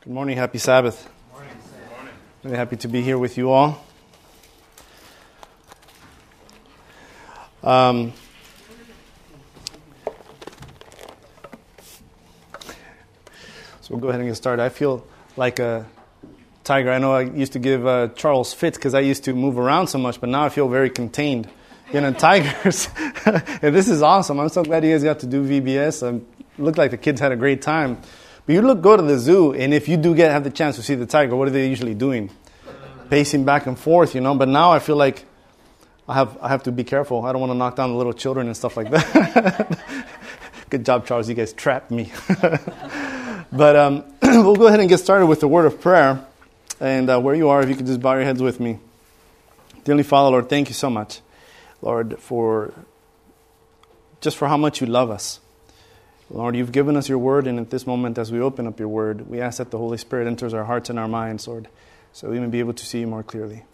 Good morning. Happy Sabbath. Morning. Really happy to be here with you all. Um, so we'll go ahead and get started. I feel like a tiger. I know I used to give uh, Charles fits because I used to move around so much, but now I feel very contained. You know, tigers. and this is awesome. I'm so glad you guys got to do VBS. Um, looked like the kids had a great time. But you look, go to the zoo, and if you do get have the chance to see the tiger, what are they usually doing? Pacing back and forth, you know. But now I feel like I have I have to be careful. I don't want to knock down the little children and stuff like that. Good job, Charles. You guys trapped me. but um, we'll go ahead and get started with the word of prayer. And uh, where you are, if you could just bow your heads with me. Dearly Father, Lord, thank you so much, Lord, for just for how much you love us. Lord, you've given us your word, and at this moment, as we open up your word, we ask that the Holy Spirit enters our hearts and our minds, Lord, so we may be able to see you more clearly.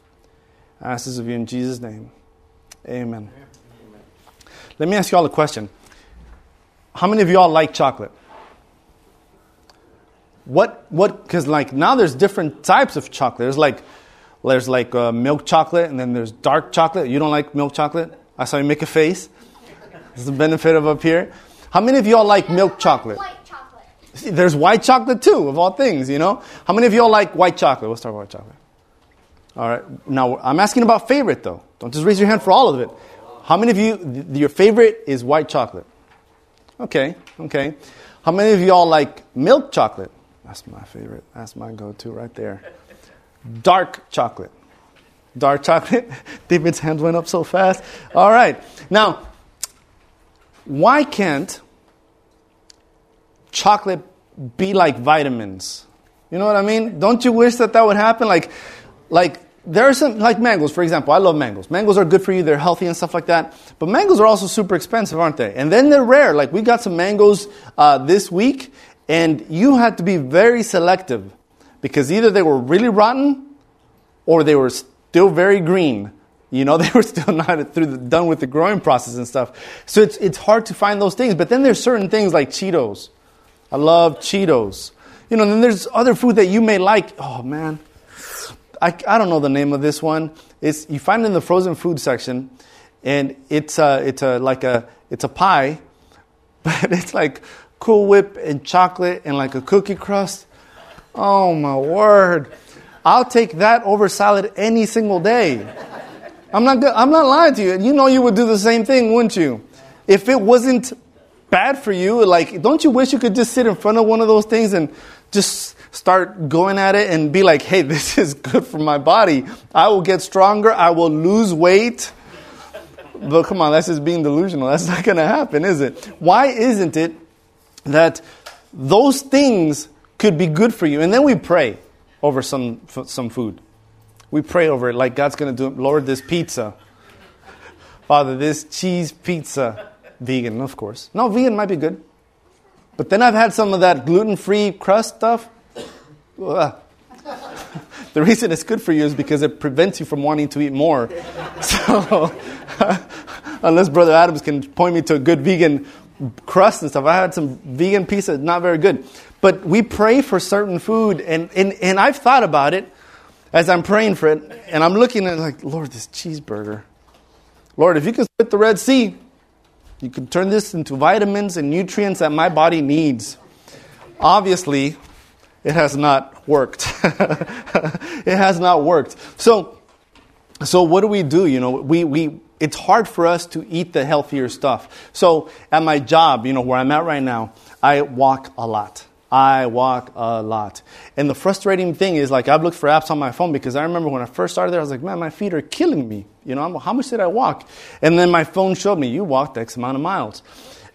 I ask this of you in Jesus' name. Amen. Amen. Let me ask you all a question. How many of you all like chocolate? What, what, because like now there's different types of chocolate. There's like, there's like uh, milk chocolate, and then there's dark chocolate. You don't like milk chocolate? I saw you make a face. This is the benefit of up here. How many of y'all like milk chocolate? White chocolate. See, there's white chocolate too, of all things, you know? How many of y'all like white chocolate? We'll start with white chocolate. All right. Now, I'm asking about favorite though. Don't just raise your hand for all of it. How many of you, your favorite is white chocolate? Okay, okay. How many of y'all like milk chocolate? That's my favorite. That's my go to right there. Dark chocolate. Dark chocolate. David's hand went up so fast. All right. Now, why can't chocolate be like vitamins. You know what I mean? Don't you wish that that would happen? Like, like there are some like mangoes, for example. I love mangoes. Mangoes are good for you. They're healthy and stuff like that. But mangoes are also super expensive, aren't they? And then they're rare. Like we got some mangoes uh, this week, and you had to be very selective because either they were really rotten or they were still very green. You know, they were still not through the, done with the growing process and stuff. So it's, it's hard to find those things. But then there's certain things like Cheetos. I love Cheetos. You know, then there's other food that you may like. Oh, man. I, I don't know the name of this one. It's, you find it in the frozen food section, and it's, a, it's, a, like a, it's a pie, but it's like Cool Whip and chocolate and like a cookie crust. Oh, my word. I'll take that over salad any single day. I'm not, I'm not lying to you. You know you would do the same thing, wouldn't you? If it wasn't bad for you, like, don't you wish you could just sit in front of one of those things and just start going at it and be like, hey, this is good for my body. I will get stronger. I will lose weight. But come on, that's just being delusional. That's not going to happen, is it? Why isn't it that those things could be good for you? And then we pray over some, some food. We pray over it like God's going to do it. Lord, this pizza. Father, this cheese pizza. Vegan, of course. No, vegan might be good. But then I've had some of that gluten free crust stuff. the reason it's good for you is because it prevents you from wanting to eat more. So, unless Brother Adams can point me to a good vegan crust and stuff, I had some vegan pizza, not very good. But we pray for certain food, and, and, and I've thought about it as I'm praying for it, and I'm looking at it like, Lord, this cheeseburger. Lord, if you can split the Red Sea, you can turn this into vitamins and nutrients that my body needs. Obviously, it has not worked. it has not worked. So, so what do we do? You know, we, we, it's hard for us to eat the healthier stuff. So at my job, you know, where I'm at right now, I walk a lot. I walk a lot. And the frustrating thing is, like, I've looked for apps on my phone because I remember when I first started there, I was like, man, my feet are killing me. You know, how much did I walk? And then my phone showed me, you walked X amount of miles.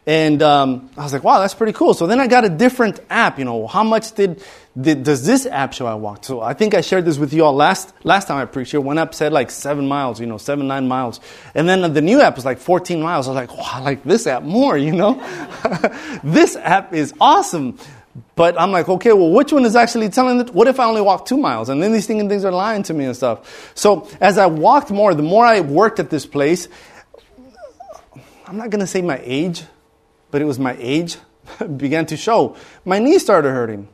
And um, I was like, wow, that's pretty cool. So then I got a different app. You know, how much did, did does this app show I walked? So I think I shared this with you all last last time I preached here. One app said like seven miles, you know, seven nine miles, and then the new app was like 14 miles. I was like, wow, I like this app more. You know, this app is awesome. But I'm like, okay, well, which one is actually telling it? What if I only walk two miles? And then these things, things are lying to me and stuff. So as I walked more, the more I worked at this place, I'm not going to say my age, but it was my age began to show. My knees started hurting.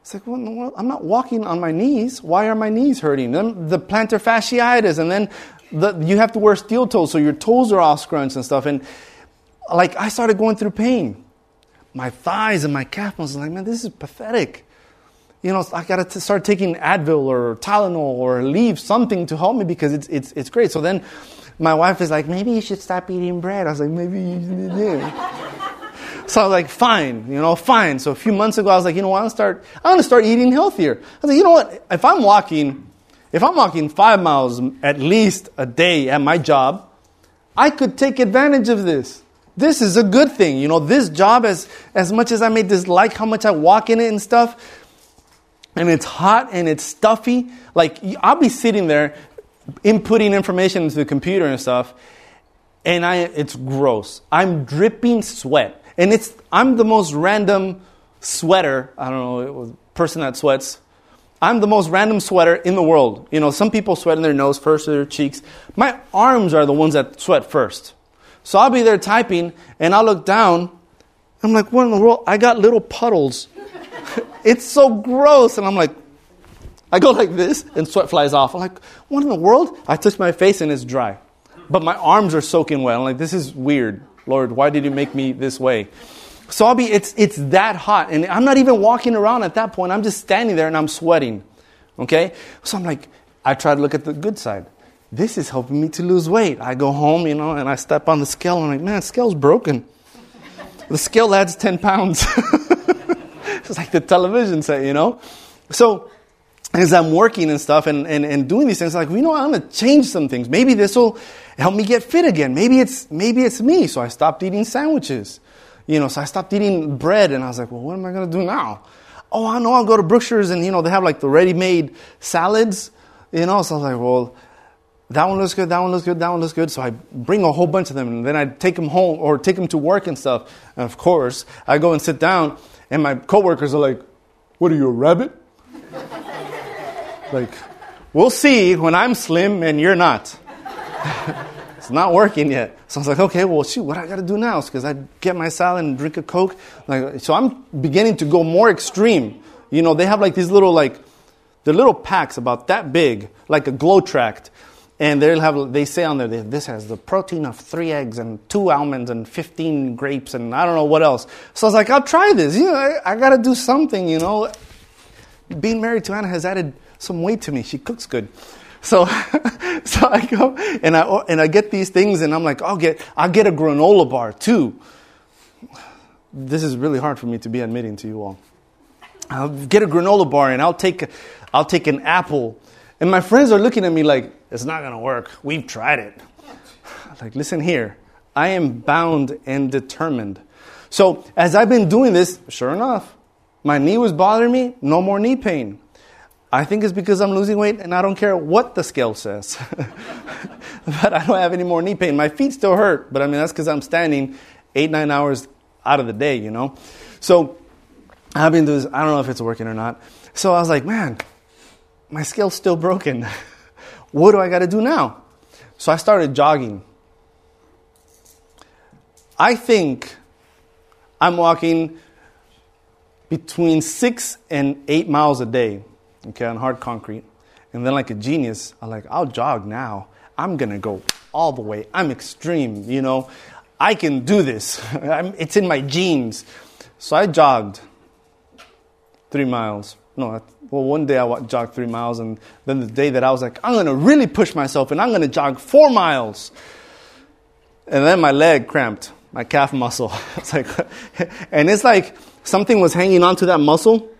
It's like, well, I'm not walking on my knees. Why are my knees hurting? Then the plantar fasciitis, and then the, you have to wear steel toes, so your toes are all scrunched and stuff. And like, I started going through pain. My thighs and my calf muscles, like, man, this is pathetic. You know, I got to start taking Advil or Tylenol or Aleve something to help me because it's, it's, it's great. So then my wife is like, maybe you should stop eating bread. I was like, maybe you do. so I was like, fine, you know, fine. So a few months ago, I was like, you know what, I'm start, I'm gonna start eating healthier. I was like, you know what, if I'm walking, if I'm walking five miles at least a day at my job, I could take advantage of this. This is a good thing. You know, this job, as, as much as I may dislike how much I walk in it and stuff, and it's hot and it's stuffy, like I'll be sitting there inputting information into the computer and stuff, and I, it's gross. I'm dripping sweat. And it's, I'm the most random sweater, I don't know, person that sweats. I'm the most random sweater in the world. You know, some people sweat in their nose first or their cheeks. My arms are the ones that sweat first. So I'll be there typing, and I'll look down. I'm like, what in the world? I got little puddles. it's so gross. And I'm like, I go like this and sweat flies off. I'm like, what in the world? I touch my face and it's dry. But my arms are soaking wet. I'm like, this is weird. Lord, why did you make me this way? So I'll be, it's, it's that hot. And I'm not even walking around at that point. I'm just standing there and I'm sweating. Okay? So I'm like, I try to look at the good side. This is helping me to lose weight. I go home, you know, and I step on the scale and I'm like, man, scale's broken. The scale adds 10 pounds. it's like the television set, you know? So as I'm working and stuff and, and, and doing these things, like, you know, I'm to change some things. Maybe this will help me get fit again. Maybe it's, maybe it's me. So I stopped eating sandwiches. You know, so I stopped eating bread and I was like, well, what am I to do now? Oh, I know I'll go to Brookshire's and, you know, they have like the ready-made salads, you know. So I was like, well, that one looks good, that one looks good, that one looks good. So I bring a whole bunch of them and then I take them home or take them to work and stuff. And of course, I go and sit down and my coworkers are like, what are you, a rabbit? Like, we'll see when I'm slim and you're not. it's not working yet. So I was like, okay, well, shoot, what I got to do now? Because I get my salad and drink a Coke. Like, so I'm beginning to go more extreme. You know, they have like these little, like, the little packs about that big, like a glow tract. And they'll have, they say on there, this has the protein of three eggs and two almonds and 15 grapes and I don't know what else. So I was like, I'll try this. You know, I, I got to do something, you know. Being married to Anna has added some weight to me. She cooks good. So, so I go and I and I get these things, and I'm like, I'll get I'll get a granola bar too. This is really hard for me to be admitting to you all. I'll get a granola bar, and I'll take I'll take an apple, and my friends are looking at me like it's not gonna work. We've tried it. Like, listen here, I am bound and determined. So as I've been doing this, sure enough, my knee was bothering me. No more knee pain. I think it's because I'm losing weight and I don't care what the scale says. but I don't have any more knee pain. My feet still hurt, but I mean, that's because I'm standing eight, nine hours out of the day, you know? So I've been doing this. I don't know if it's working or not. So I was like, man, my scale's still broken. what do I got to do now? So I started jogging. I think I'm walking between six and eight miles a day okay, on hard concrete. And then, like a genius, I'm like, I'll jog now. I'm to go all the way. I'm extreme, you know. I can do this. it's in my genes. So I jogged three miles. No, well, one day I jogged three miles, and then the day that I was like, I'm going to really push myself and I'm going to jog four miles. And then my leg cramped, my calf muscle. it's like, and it's like something was hanging onto that muscle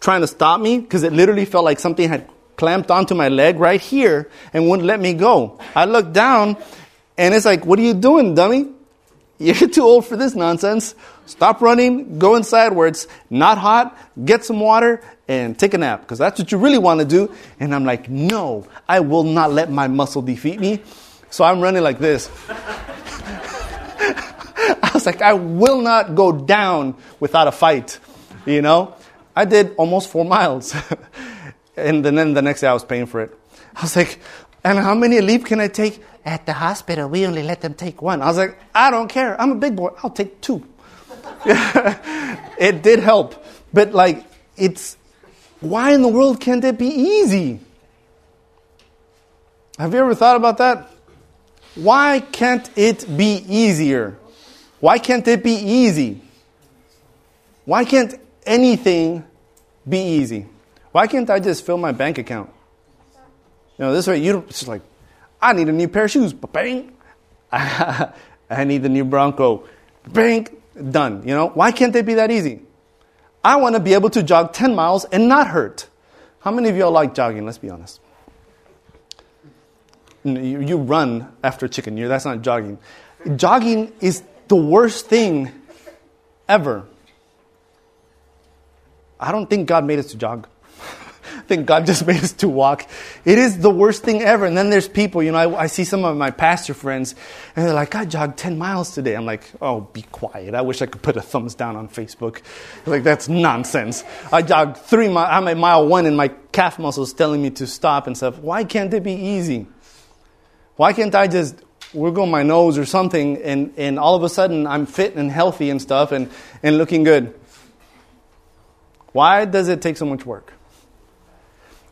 trying to stop me because it literally felt like something had clamped onto my leg right here and wouldn't let me go. I looked down and it's like, what are you doing, dummy? You're too old for this nonsense. Stop running, go inside where it's not hot, get some water, and take a nap because that's what you really want to do. And I'm like, no, I will not let my muscle defeat me. So I'm running like this. I was like, I will not go down without a fight, you know? I did almost four miles. and then the next day I was paying for it. I was like, and how many Aleve can I take? At the hospital, we only let them take one. I was like, I don't care. I'm a big boy. I'll take two. it did help. But like, it's, why in the world can't it be easy? Have you ever thought about that? Why can't it be easier? Why can't it be easy? Why can't anything be easy? Why can't I just fill my bank account? You know, this way you it's like, I need a new pair of shoes. Bang. I need the new Bronco. Bang. Done. You know, why can't they be that easy? I want to be able to jog 10 miles and not hurt. How many of y'all like jogging? Let's be honest. You, you run after chicken. you that's not jogging. Jogging is the worst thing ever. I don't think God made us to jog. I think God just made us to walk. It is the worst thing ever. And then there's people, you know, I, I, see some of my pastor friends, and they're like, I jogged 10 miles today. I'm like, oh, be quiet. I wish I could put a thumbs down on Facebook. Like, that's nonsense. I jogged three miles, I'm at mile one, and my calf muscles telling me to stop and stuff. Why can't it be easy? Why can't I just wiggle my nose or something, and, and all of a sudden I'm fit and healthy and stuff and, and looking good? Why does it take so much work?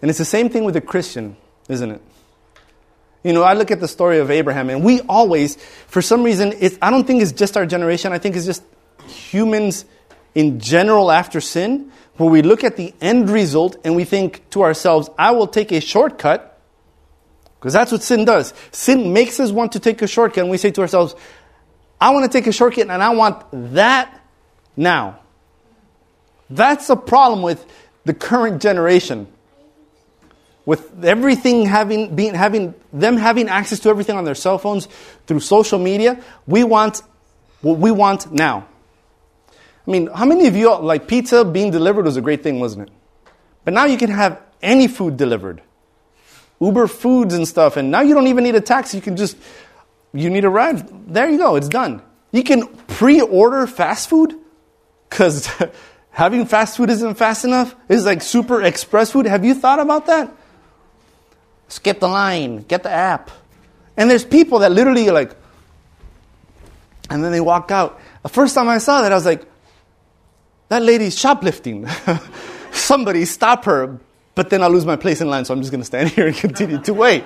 And it's the same thing with a Christian, isn't it? You know, I look at the story of Abraham, and we always, for some reason, I don't think it's just our generation, I think it's just humans in general after sin, where we look at the end result and we think to ourselves, I will take a shortcut, because that's what sin does. Sin makes us want to take a shortcut, and we say to ourselves, I want to take a shortcut and I want that now. That's the problem with the current generation. With everything having, being, having them having access to everything on their cell phones through social media, we want what we want now. I mean, how many of you like pizza being delivered was a great thing, wasn't it? But now you can have any food delivered. Uber foods and stuff, and now you don't even need a taxi. You can just you need a ride. There you go, it's done. You can pre-order fast food because Having fast food isn't fast enough? It's like super express food. Have you thought about that? Skip the line, get the app. And there's people that literally like, and then they walk out. The first time I saw that, I was like, that lady's shoplifting. Somebody stop her. But then I'll lose my place in line, so I'm just going to stand here and continue to wait.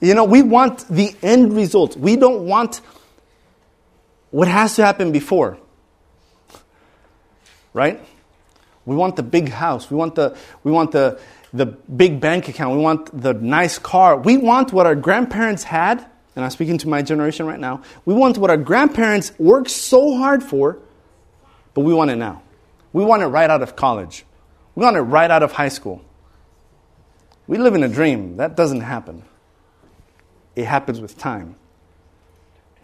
You know, we want the end result. We don't want what has to happen before right? We want the big house. We want the, we want the, the big bank account. We want the nice car. We want what our grandparents had, and I'm speaking to my generation right now. We want what our grandparents worked so hard for, but we want it now. We want it right out of college. We want it right out of high school. We live in a dream. That doesn't happen. It happens with time.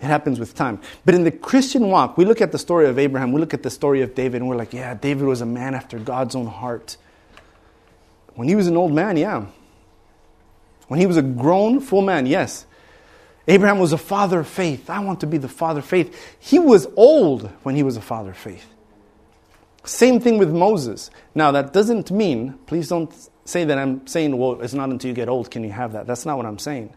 It happens with time. But in the Christian walk, we look at the story of Abraham, we look at the story of David, and we're like, yeah, David was a man after God's own heart. When he was an old man, yeah. When he was a grown, full man, yes. Abraham was a father of faith. I want to be the father of faith. He was old when he was a father of faith. Same thing with Moses. Now, that doesn't mean, please don't say that I'm saying, well, it's not until you get old can you have that. That's not what I'm saying.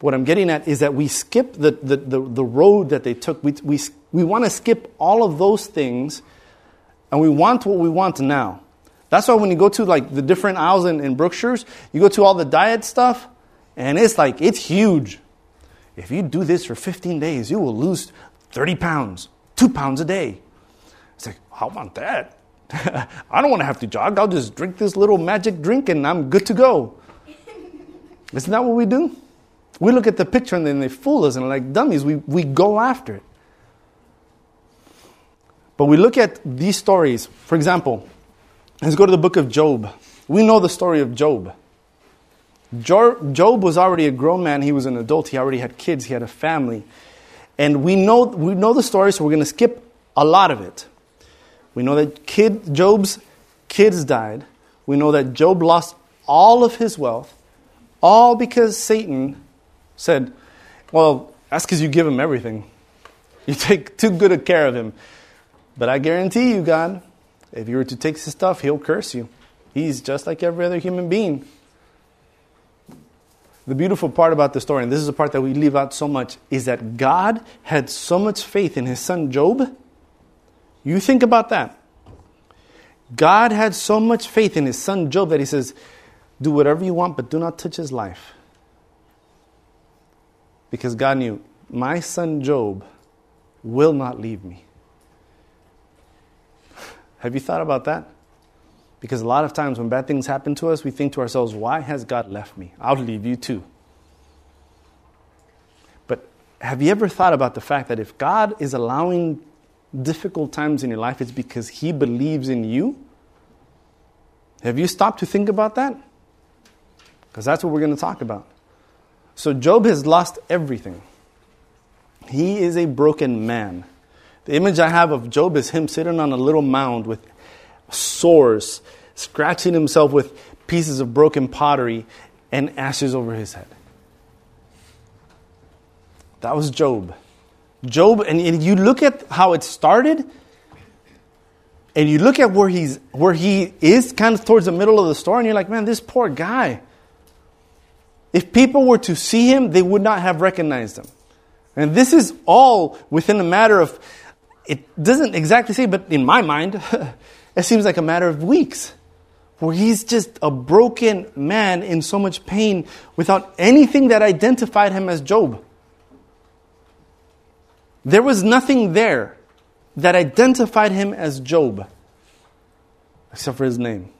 What I'm getting at is that we skip the, the, the, the road that they took. We, we, we want to skip all of those things and we want what we want now. That's why when you go to like the different aisles in, in Brookshire's, you go to all the diet stuff and it's like, it's huge. If you do this for 15 days, you will lose 30 pounds, two pounds a day. It's like, I want that. I don't want to have to jog. I'll just drink this little magic drink and I'm good to go. Isn't that what we do? We look at the picture and then they fool us and like dummies, we, we go after it. But we look at these stories. For example, let's go to the book of Job. We know the story of Job. Job was already a grown man, he was an adult, he already had kids, he had a family. And we know, we know the story, so we're going to skip a lot of it. We know that kid, Job's kids died. We know that Job lost all of his wealth, all because Satan said, Well, that's because you give him everything. You take too good a care of him. But I guarantee you, God, if you were to take his stuff, he'll curse you. He's just like every other human being. The beautiful part about the story, and this is the part that we leave out so much, is that God had so much faith in his son Job. You think about that. God had so much faith in his son Job that he says, Do whatever you want, but do not touch his life. Because God knew, my son Job will not leave me. Have you thought about that? Because a lot of times when bad things happen to us, we think to ourselves, why has God left me? I'll leave you too. But have you ever thought about the fact that if God is allowing difficult times in your life, it's because He believes in you? Have you stopped to think about that? Because that's what we're going to talk about. So, Job has lost everything. He is a broken man. The image I have of Job is him sitting on a little mound with sores, scratching himself with pieces of broken pottery and ashes over his head. That was Job. Job, and you look at how it started, and you look at where he's where he is kind of towards the middle of the story, and you're like, man, this poor guy. If people were to see him, they would not have recognized him. And this is all within a matter of, it doesn't exactly say, but in my mind, it seems like a matter of weeks. Where he's just a broken man in so much pain without anything that identified him as Job. There was nothing there that identified him as Job, except for his name.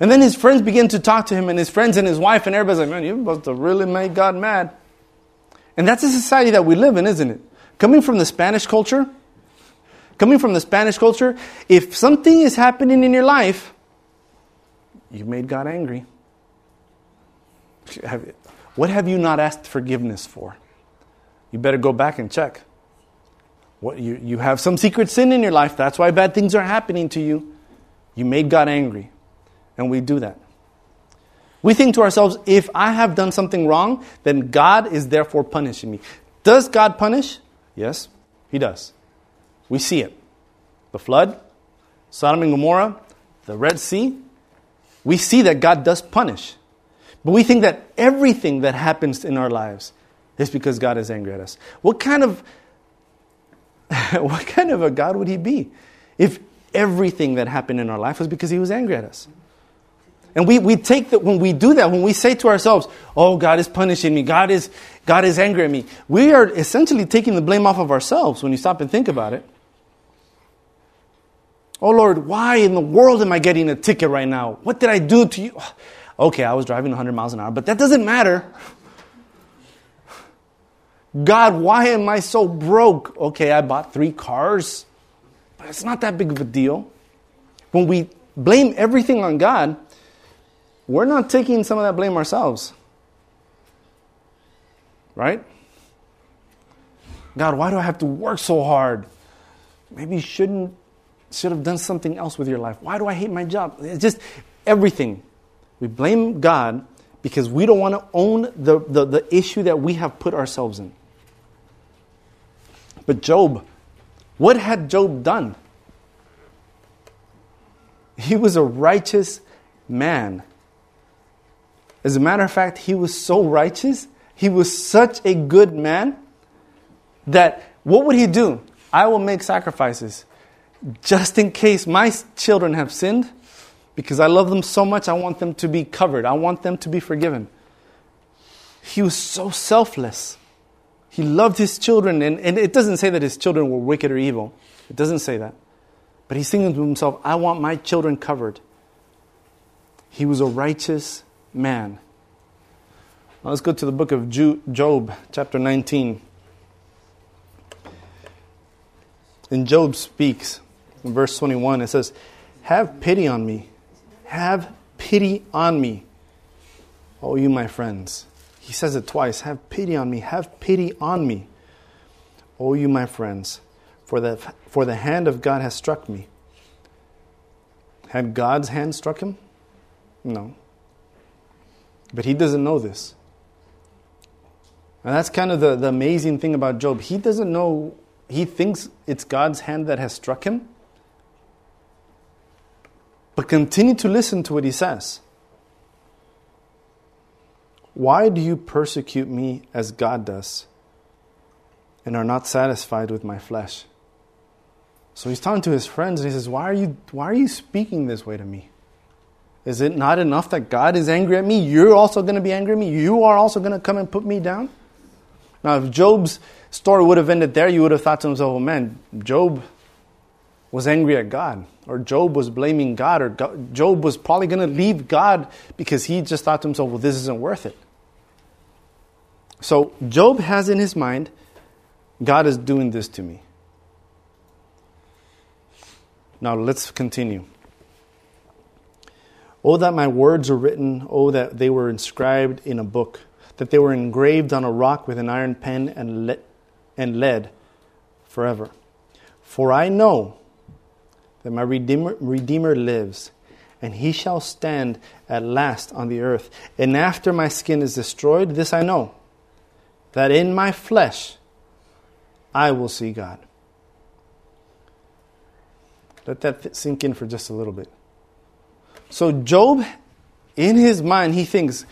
And then his friends begin to talk to him, and his friends and his wife, and everybody's like, man, you must have really made God mad. And that's the society that we live in, isn't it? Coming from the Spanish culture, coming from the Spanish culture, if something is happening in your life, you made God angry. What have you not asked forgiveness for? You better go back and check. What, you, you have some secret sin in your life. That's why bad things are happening to you. You made God angry. And we do that. We think to ourselves, if I have done something wrong, then God is therefore punishing me. Does God punish? Yes, He does. We see it. The flood, Sodom and Gomorrah, the Red Sea. We see that God does punish. But we think that everything that happens in our lives is because God is angry at us. What kind of what kind of a God would he be if everything that happened in our life was because he was angry at us? And we, we take that when we do that, when we say to ourselves, Oh, God is punishing me, God is, God is angry at me, we are essentially taking the blame off of ourselves when you stop and think about it. Oh Lord, why in the world am I getting a ticket right now? What did I do to you? Okay, I was driving 100 miles an hour, but that doesn't matter. God, why am I so broke? Okay, I bought three cars, but it's not that big of a deal. When we blame everything on God, we're not taking some of that blame ourselves. Right? God, why do I have to work so hard? Maybe you shouldn't should have done something else with your life. Why do I hate my job? It's just everything. We blame God because we don't want to own the, the, the issue that we have put ourselves in. But Job, what had Job done? He was a righteous man. As a matter of fact, he was so righteous, he was such a good man that what would he do? I will make sacrifices just in case my children have sinned because I love them so much, I want them to be covered, I want them to be forgiven. He was so selfless. He loved his children, and, and it doesn't say that his children were wicked or evil. It doesn't say that. But he's thinking to himself, I want my children covered. He was a righteous man. Now let's go to the book of Job, chapter 19. And Job speaks in verse 21. It says, Have pity on me. Have pity on me. Oh, you, my friends. He says it twice Have pity on me. Have pity on me. Oh, you, my friends. For the, for the hand of God has struck me. Had God's hand struck him? No. But he doesn't know this. And that's kind of the, the amazing thing about Job. He doesn't know, he thinks it's God's hand that has struck him. But continue to listen to what he says. Why do you persecute me as God does and are not satisfied with my flesh? So he's talking to his friends and he says, Why are you, why are you speaking this way to me? Is it not enough that God is angry at me? You're also going to be angry at me? You are also going to come and put me down? Now, if Job's story would have ended there, you would have thought to himself, well, man, Job was angry at God, or Job was blaming God, or Job was probably going to leave God because he just thought to himself, well, this isn't worth it. So, Job has in his mind, God is doing this to me. Now, let's continue. Oh, that my words were written, oh, that they were inscribed in a book, that they were engraved on a rock with an iron pen and, le- and lead forever. For I know that my Redeemer, Redeemer lives, and he shall stand at last on the earth. And after my skin is destroyed, this I know, that in my flesh I will see God. Let that sink in for just a little bit. So, Job, in his mind, he thinks,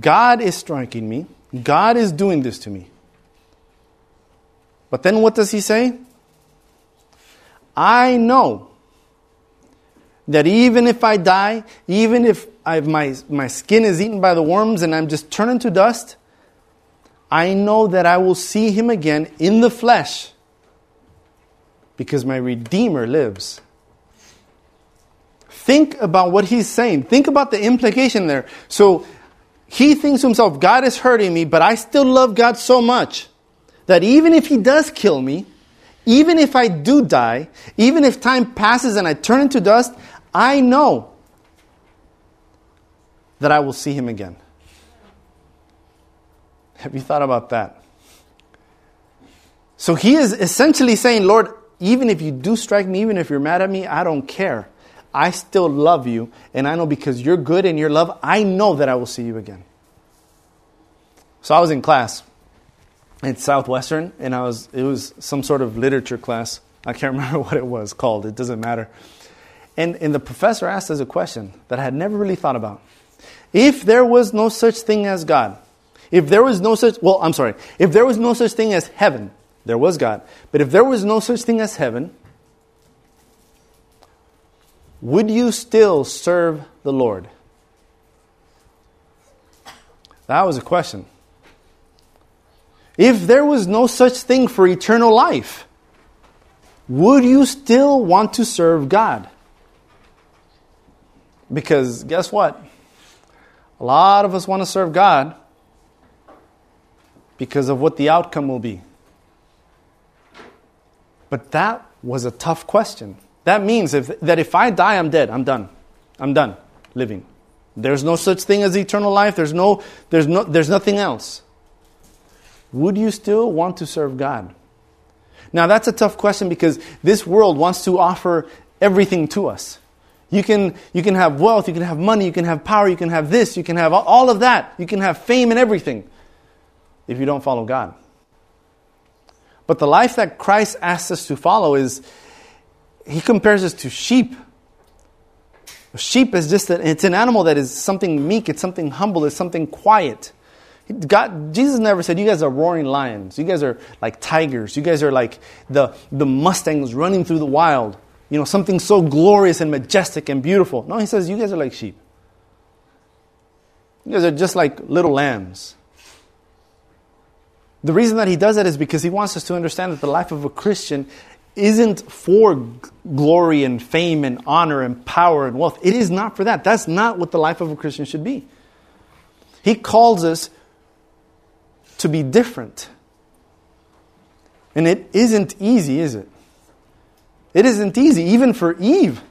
God is striking me, God is doing this to me. But then what does he say? I know that even if I die, even if I've, my, my skin is eaten by the worms and I'm just turned to dust, I know that I will see him again in the flesh because my Redeemer lives. Think about what he's saying. Think about the implication there. So he thinks to himself, God is hurting me, but I still love God so much that even if he does kill me, even if I do die, even if time passes and I turn into dust, I know that I will see him again. Have you thought about that? So he is essentially saying, Lord, even if you do strike me, even if you're mad at me, I don't care. I still love you, and I know because you're good and your love, I know that I will see you again. So I was in class at Southwestern, and I was it was some sort of literature class. I can't remember what it was called. It doesn't matter. And, and the professor asked us a question that I had never really thought about. If there was no such thing as God, if there was no such, well, I'm sorry, if there was no such thing as heaven, there was God. But if there was no such thing as heaven, would you still serve the Lord? That was a question. If there was no such thing for eternal life, would you still want to serve God? Because guess what? A lot of us want to serve God because of what the outcome will be. But that was a tough question. That means if, that if I die, I'm dead. I'm done. I'm done living. There's no such thing as eternal life. There's, no, there's, no, there's nothing else. Would you still want to serve God? Now, that's a tough question because this world wants to offer everything to us. You can, you can have wealth, you can have money, you can have power, you can have this, you can have all of that. You can have fame and everything if you don't follow God. But the life that Christ asks us to follow is, he compares us to sheep. A sheep is just it's an animal that is something meek, it's something humble, it's something quiet. God, Jesus never said, You guys are roaring lions. You guys are like tigers. You guys are like the, the Mustangs running through the wild. You know, something so glorious and majestic and beautiful. No, he says, You guys are like sheep. You guys are just like little lambs. The reason that he does that is because he wants us to understand that the life of a Christian isn't for glory and fame and honor and power and wealth. It is not for that. That's not what the life of a Christian should be. He calls us to be different. And it isn't easy, is it? It isn't easy, even for Eve.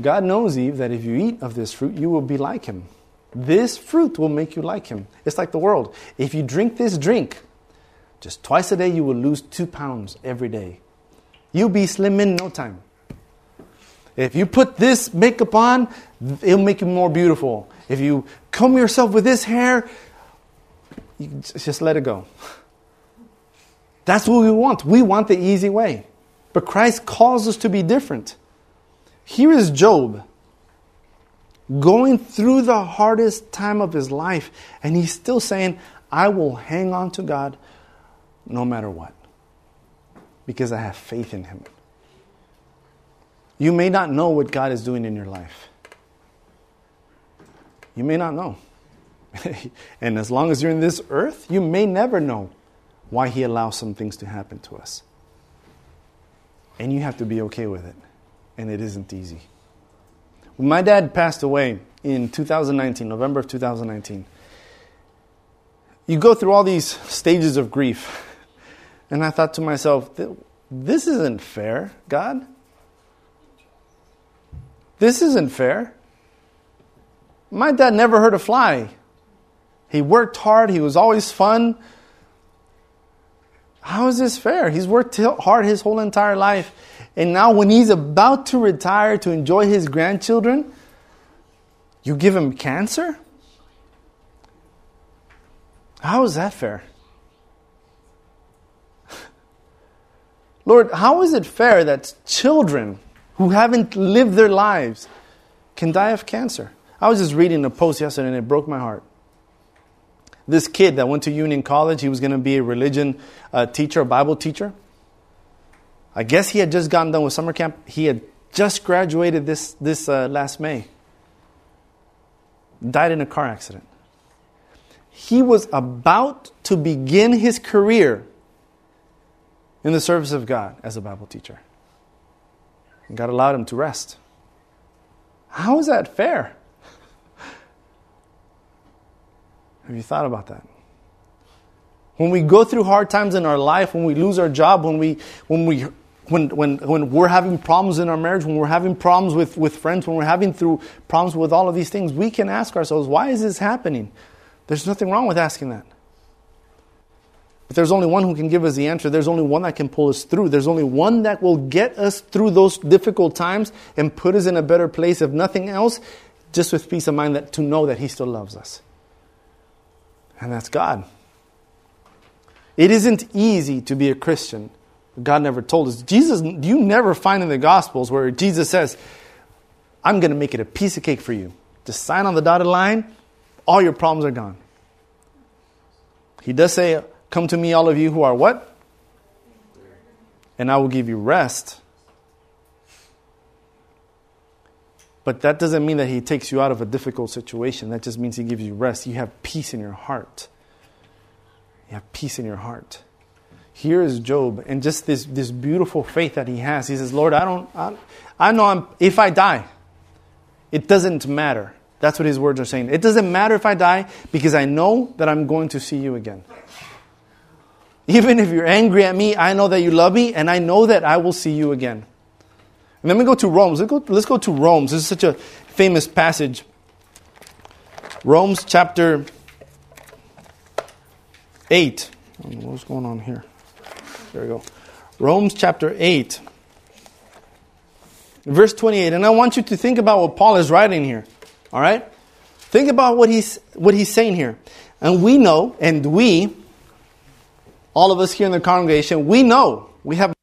God knows, Eve, that if you eat of this fruit, you will be like him. This fruit will make you like him. It's like the world. If you drink this drink, just twice a day, you will lose two pounds every day. You'll be slim in no time. If you put this makeup on, it'll make you more beautiful. If you comb yourself with this hair, you just let it go. That's what we want. We want the easy way. But Christ calls us to be different. Here is Job going through the hardest time of his life, and he's still saying, I will hang on to God no matter what. Because I have faith in Him. You may not know what God is doing in your life. You may not know. and as long as you're in this earth, you may never know why He allows some things to happen to us. And you have to be okay with it. And it isn't easy. When my dad passed away in 2019, November of 2019, you go through all these stages of grief. And I thought to myself, this isn't fair, God. This isn't fair. My dad never hurt a fly. He worked hard, he was always fun. How is this fair? He's worked hard his whole entire life. And now, when he's about to retire to enjoy his grandchildren, you give him cancer? How is that fair? Lord, how is it fair that children who haven't lived their lives can die of cancer? I was just reading a post yesterday and it broke my heart. This kid that went to Union College, he was going to be a religion uh, teacher, a Bible teacher. I guess he had just gotten done with summer camp. He had just graduated this, this uh, last May. Died in a car accident. He was about to begin his career in the service of God as a Bible teacher. And God allowed him to rest. How is that fair? Have you thought about that? When we go through hard times in our life, when we lose our job, when we when we when, when, when we're having problems in our marriage, when we're having problems with, with friends, when we're having through problems with all of these things, we can ask ourselves, why is this happening? There's nothing wrong with asking that. But there's only one who can give us the answer. There's only one that can pull us through. There's only one that will get us through those difficult times and put us in a better place, if nothing else, just with peace of mind that to know that He still loves us and that's God. It isn't easy to be a Christian. God never told us. Jesus, you never find in the Gospels where Jesus says, I'm going to make it a piece of cake for you. Just sign on the dotted line, all your problems are gone. He does say, Come to me, all of you who are what? And I will give you rest. But that doesn't mean that He takes you out of a difficult situation. That just means He gives you rest. You have peace in your heart. You have peace in your heart. Here is Job, and just this, this beautiful faith that he has. He says, Lord, I don't, I, I know I'm, if I die, it doesn't matter. That's what his words are saying. It doesn't matter if I die because I know that I'm going to see you again. Even if you're angry at me, I know that you love me, and I know that I will see you again. And then we go to Romans. Let's go, let's go to Romans. This is such a famous passage. Romans chapter 8. What's going on here? There we go. Romans chapter 8, verse 28. And I want you to think about what Paul is writing here. All right? Think about what he's, what he's saying here. And we know, and we, all of us here in the congregation, we know, we have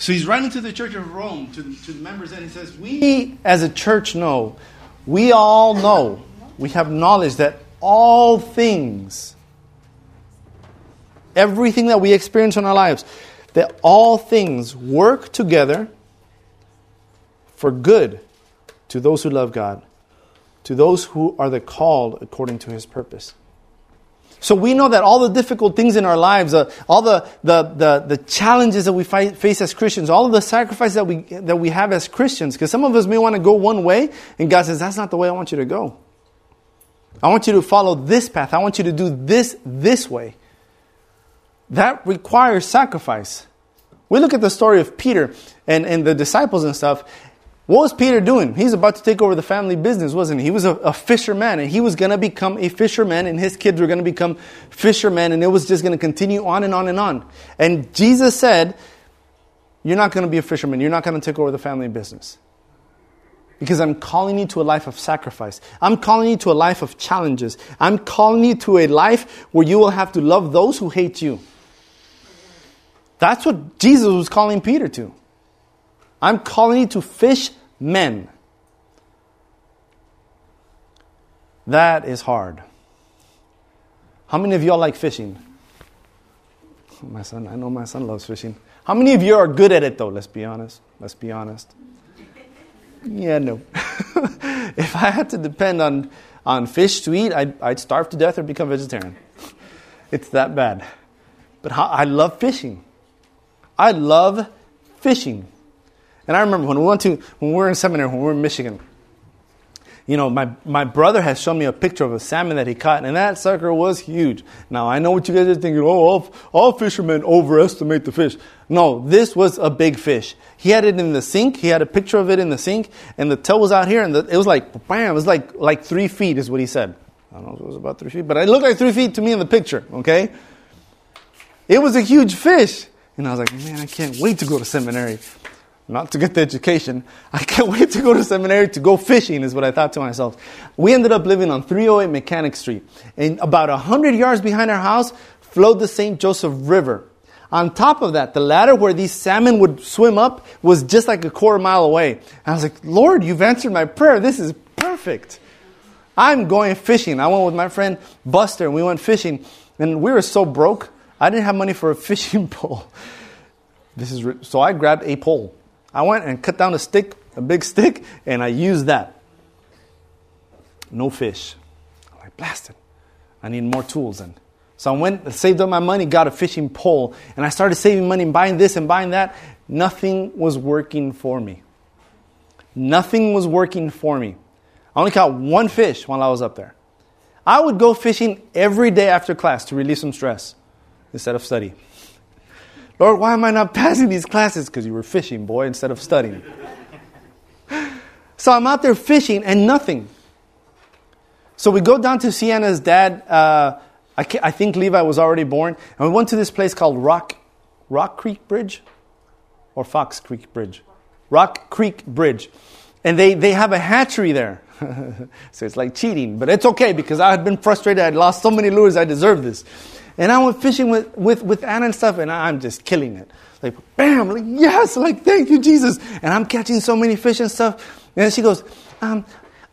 So he's writing to the church of Rome, to to the members, and he says, We as a church know, we all know, we have knowledge that all things, everything that we experience in our lives, that all things work together for good to those who love God, to those who are the called according to his purpose. So we know that all the difficult things in our lives, uh, all the, the, the, the, challenges that we face as Christians, all of the sacrifices that we, that we have as Christians, because some of us may want to go one way, and God says, that's not the way I want you to go. I want you to follow this path. I want you to do this this way. That requires sacrifice. We look at the story of Peter and, and the disciples and stuff, what was Peter doing? He's about to take over the family business, wasn't he? He was a, a fisherman and he was going to become a fisherman and his kids were going to become fishermen and it was just going to continue on and on and on. And Jesus said, You're not going to be a fisherman. You're not going to take over the family business. Because I'm calling you to a life of sacrifice. I'm calling you to a life of challenges. I'm calling you to a life where you will have to love those who hate you. That's what Jesus was calling Peter to. I'm calling you to fish men. That is hard. How many of y'all like fishing? My son, I know my son loves fishing. How many of you are good at it though? Let's be honest. Let's be honest. Yeah, no. if I had to depend on, on fish to eat, I'd, I'd starve to death or become vegetarian. It's that bad. But how, I love fishing. I love fishing. And I remember when we went to, when we were in seminary, when we were in Michigan, you know, my, my brother has shown me a picture of a salmon that he caught, and that sucker was huge. Now, I know what you guys are thinking, oh, all, all fishermen overestimate the fish. No, this was a big fish. He had it in the sink. He had a picture of it in the sink, and the tail was out here, and the, it was like, bam, it was like, like three feet, is what he said. I don't know if it was about three feet, but it looked like three feet to me in the picture, okay? It was a huge fish. And I was like, man, I can't wait to go to seminary not to get the education. I can't wait to go to seminary to go fishing, is what I thought to myself. We ended up living on 308 Mechanic Street. And about 100 yards behind our house flowed the St. Joseph River. On top of that, the ladder where these salmon would swim up was just like a quarter mile away. And I was like, Lord, you've answered my prayer. This is perfect. I'm going fishing. I went with my friend Buster and we went fishing. And we were so broke, I didn't have money for a fishing pole. This is so I grabbed a pole I went and cut down a stick, a big stick, and I used that. No fish. I'm like, blasted. I need more tools then. So I went, saved up my money, got a fishing pole, and I started saving money and buying this and buying that. Nothing was working for me. Nothing was working for me. I only caught one fish while I was up there. I would go fishing every day after class to relieve some stress instead of study. Lord, why am I not passing these classes? Because you were fishing, boy, instead of studying. so I'm out there fishing and nothing. So we go down to Sienna's dad. Uh, I, I, think Levi was already born. And we went to this place called Rock, Rock Creek Bridge or Fox Creek Bridge. Rock Creek Bridge. And they, they have a hatchery there. so it's like cheating, but it's okay because I had been frustrated. I'd lost so many lures, I deserve this. And I went fishing with, with, with Anna and stuff, and I'm just killing it. Like, bam, like, yes, like, thank you, Jesus. And I'm catching so many fish and stuff. And she goes, um,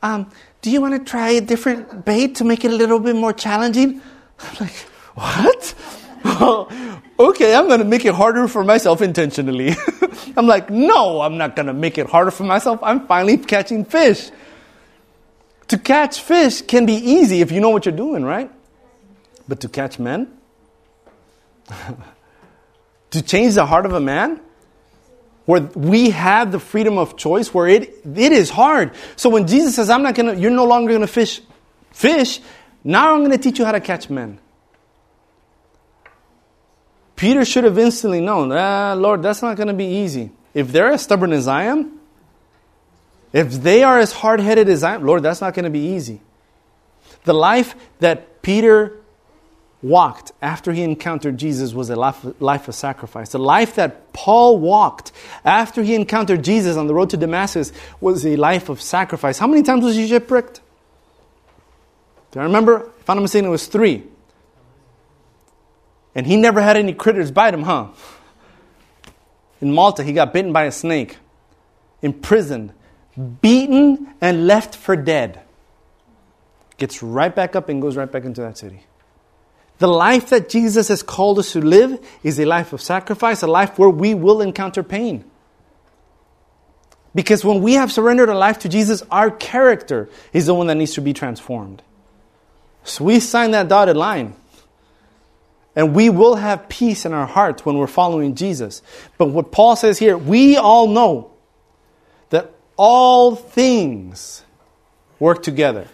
um, do you want to try a different bait to make it a little bit more challenging? I'm like, what? okay, I'm going to make it harder for myself intentionally. I'm like, no, I'm not going to make it harder for myself. I'm finally catching fish. To catch fish can be easy if you know what you're doing, right? But to catch men? to change the heart of a man? Where we have the freedom of choice where it it is hard. So when jesus says i'm not gonna you're no longer gonna fish fish now i'm gonna teach you how to catch men. Peter should have instantly known ah, lord that's not gonna be easy. If they're as stubborn as i am if they are as hard-headed as i am lord that's not gonna be easy. The life that peter walked after he encountered Jesus was a life, of sacrifice. The life that Paul walked after he encountered Jesus on the road to Damascus was a life of sacrifice. How many times was he shipwrecked? Do I remember? If I'm not mistaken, it was three. And he never had any critters bite him, huh? In Malta, he got bitten by a snake, imprisoned, beaten, and left for dead. Gets right back up and goes right back into that city. The life that Jesus has called us to live is a life of sacrifice, a life where we will encounter pain. Because when we have surrendered our life to Jesus, our character is the one that needs to be transformed. So we sign that dotted line. And we will have peace in our hearts when we're following Jesus. But what Paul says here, we all know that all things work together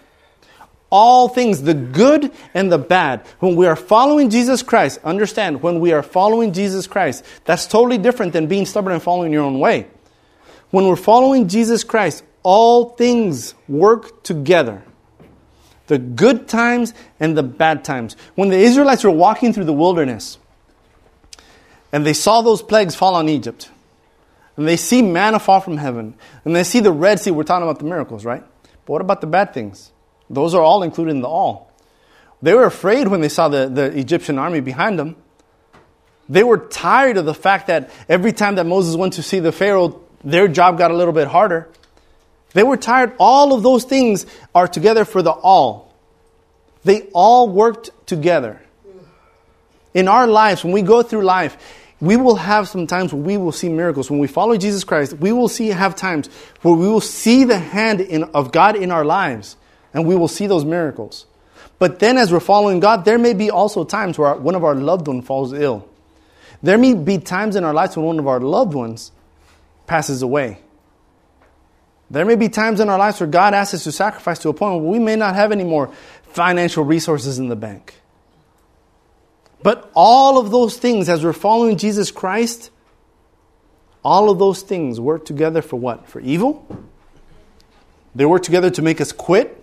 all things, the good and the bad. When we are following Jesus Christ, understand, when we are following Jesus Christ, that's totally different than being stubborn and following your own way. When we're following Jesus Christ, all things work together. The good times and the bad times. When the Israelites were walking through the wilderness and they saw those plagues fall on Egypt, and they see manna fall from heaven, and they see the Red Sea, we're talking about the miracles, right? But what about the bad things? Those are all included in the all. They were afraid when they saw the, the Egyptian army behind them. They were tired of the fact that every time that Moses went to see the Pharaoh, their job got a little bit harder. They were tired. All of those things are together for the all. They all worked together. In our lives, when we go through life, we will have some times where we will see miracles. When we follow Jesus Christ, we will see have times where we will see the hand in, of God in our lives, and we will see those miracles. But then, as we're following God, there may be also times where one of our loved ones falls ill. There may be times in our lives when one of our loved ones passes away. There may be times in our lives where God asks us to sacrifice to a point where we may not have any more financial resources in the bank. But all of those things, as we're following Jesus Christ, all of those things work together for what? For evil? They work together to make us quit.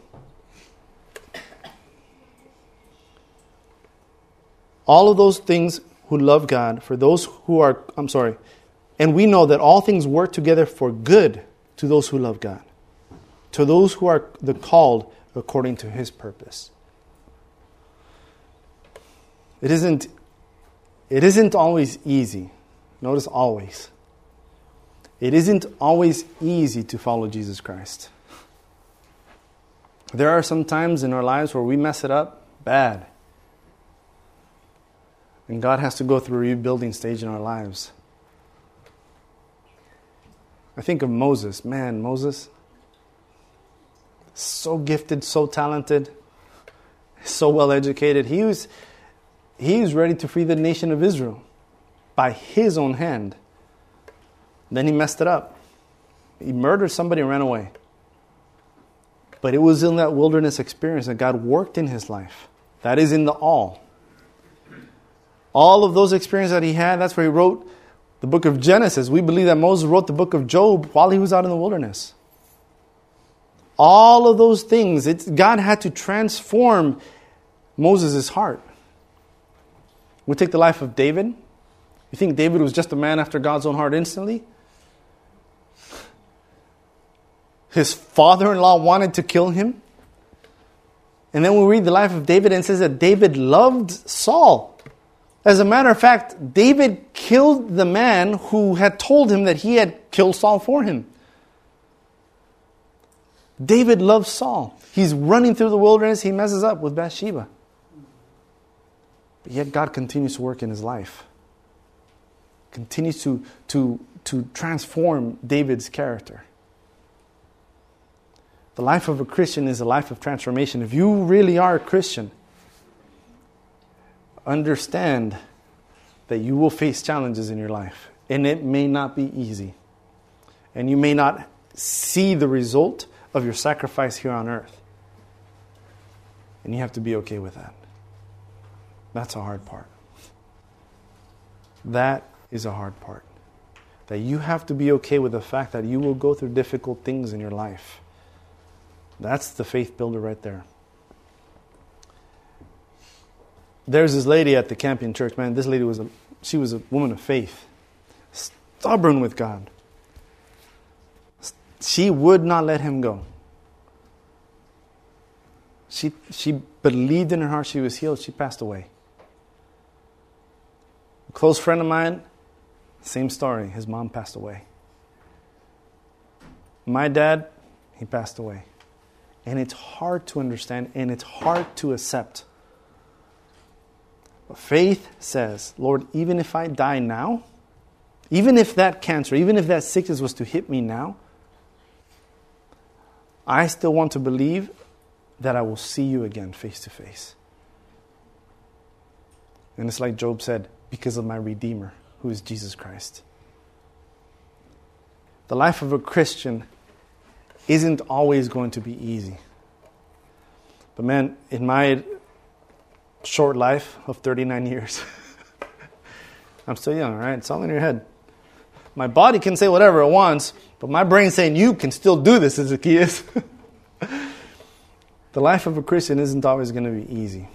All of those things who love God, for those who are, I'm sorry, and we know that all things work together for good to those who love God, to those who are the called according to his purpose. It isn't, it isn't always easy. Notice always. It isn't always easy to follow Jesus Christ. There are some times in our lives where we mess it up bad. And God has to go through a rebuilding stage in our lives. I think of Moses. Man, Moses, so gifted, so talented, so well educated. He was, he was ready to free the nation of Israel by his own hand. Then he messed it up. He murdered somebody and ran away. But it was in that wilderness experience that God worked in his life. That is in the all. All of those experiences that he had, that's where he wrote the book of Genesis. We believe that Moses wrote the book of Job while he was out in the wilderness. All of those things, God had to transform Moses' heart. We take the life of David. You think David was just a man after God's own heart instantly? His father in law wanted to kill him. And then we read the life of David and says that David loved Saul. As a matter of fact, David killed the man who had told him that he had killed Saul for him. David loves Saul. He's running through the wilderness, he messes up with Bathsheba. But yet God continues to work in his life, continues to, to, to transform David's character. The life of a Christian is a life of transformation. If you really are a Christian, understand that you will face challenges in your life, and it may not be easy. And you may not see the result of your sacrifice here on earth. And you have to be okay with that. That's a hard part. That is a hard part. That you have to be okay with the fact that you will go through difficult things in your life. That's the faith builder right there. There's this lady at the Campion Church, man. This lady was a she was a woman of faith. Stubborn with God. She would not let him go. She, she believed in her heart she was healed. She passed away. A close friend of mine, same story. His mom passed away. My dad, he passed away. And it's hard to understand and it's hard to accept. But faith says, Lord, even if I die now, even if that cancer, even if that sickness was to hit me now, I still want to believe that I will see you again face to face. And it's like Job said, because of my Redeemer, who is Jesus Christ. The life of a Christian isn't always going to be easy. But man, in my short life of 39 years, I'm still young, right? It's all in your head. My body can say whatever it wants, but my brain saying you can still do this, Zacchaeus. the life of a Christian isn't always going to be easy.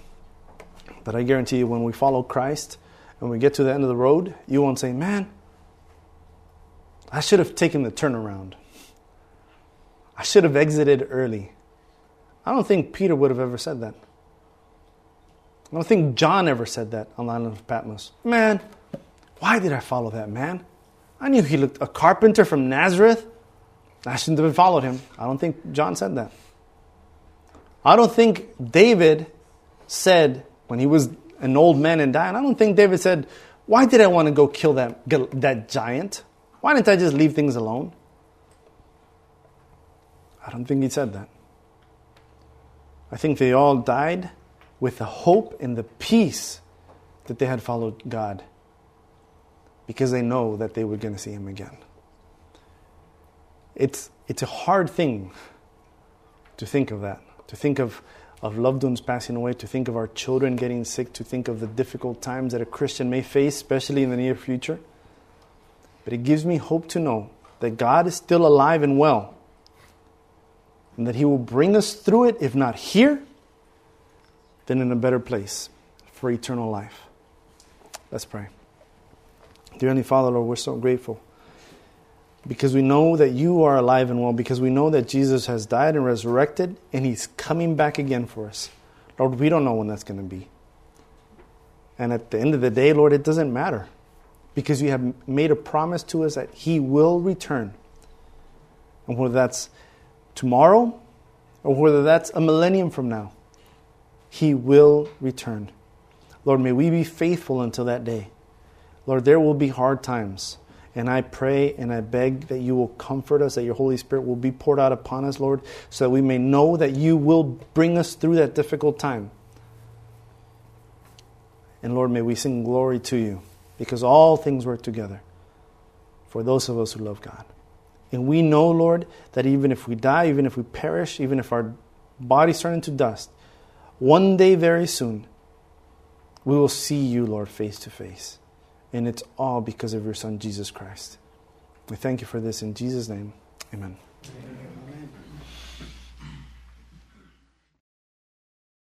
But I guarantee you, when we follow Christ, and we get to the end of the road, you won't say, Man, I should have taken the turnaround. I should have exited early. I don't think Peter would have ever said that. I don't think John ever said that on the island of Patmos. Man, why did I follow that man? I knew he looked a carpenter from Nazareth. I shouldn't have followed him. I don't think John said that. I don't think David said, when he was an old man and dying, I don't think David said, Why did I want to go kill that, that giant? Why didn't I just leave things alone? I don't think he said that. I think they all died with the hope and the peace that they had followed God because they know that they were going to see Him again. It's, it's a hard thing to think of that, to think of, of loved ones passing away, to think of our children getting sick, to think of the difficult times that a Christian may face, especially in the near future. But it gives me hope to know that God is still alive and well, and that He will bring us through it, if not here, then in a better place for eternal life. Let's pray. Dear Heavenly Father, Lord, we're so grateful because we know that you are alive and well, because we know that Jesus has died and resurrected and he's coming back again for us. Lord, we don't know when that's going to be. And at the end of the day, Lord, it doesn't matter because you have made a promise to us that he will return. And whether that's tomorrow or whether that's a millennium from now, he will return. Lord, may we be faithful until that day. Lord, there will be hard times. And I pray and I beg that you will comfort us, that your Holy Spirit will be poured out upon us, Lord, so that we may know that you will bring us through that difficult time. And Lord, may we sing glory to you, because all things work together for those of us who love God. And we know, Lord, that even if we die, even if we perish, even if our bodies turn into dust, one day very soon, we will see you, Lord, face to face. And it's all because of your Son, Jesus Christ. We thank you for this in Jesus' name. Amen. Amen.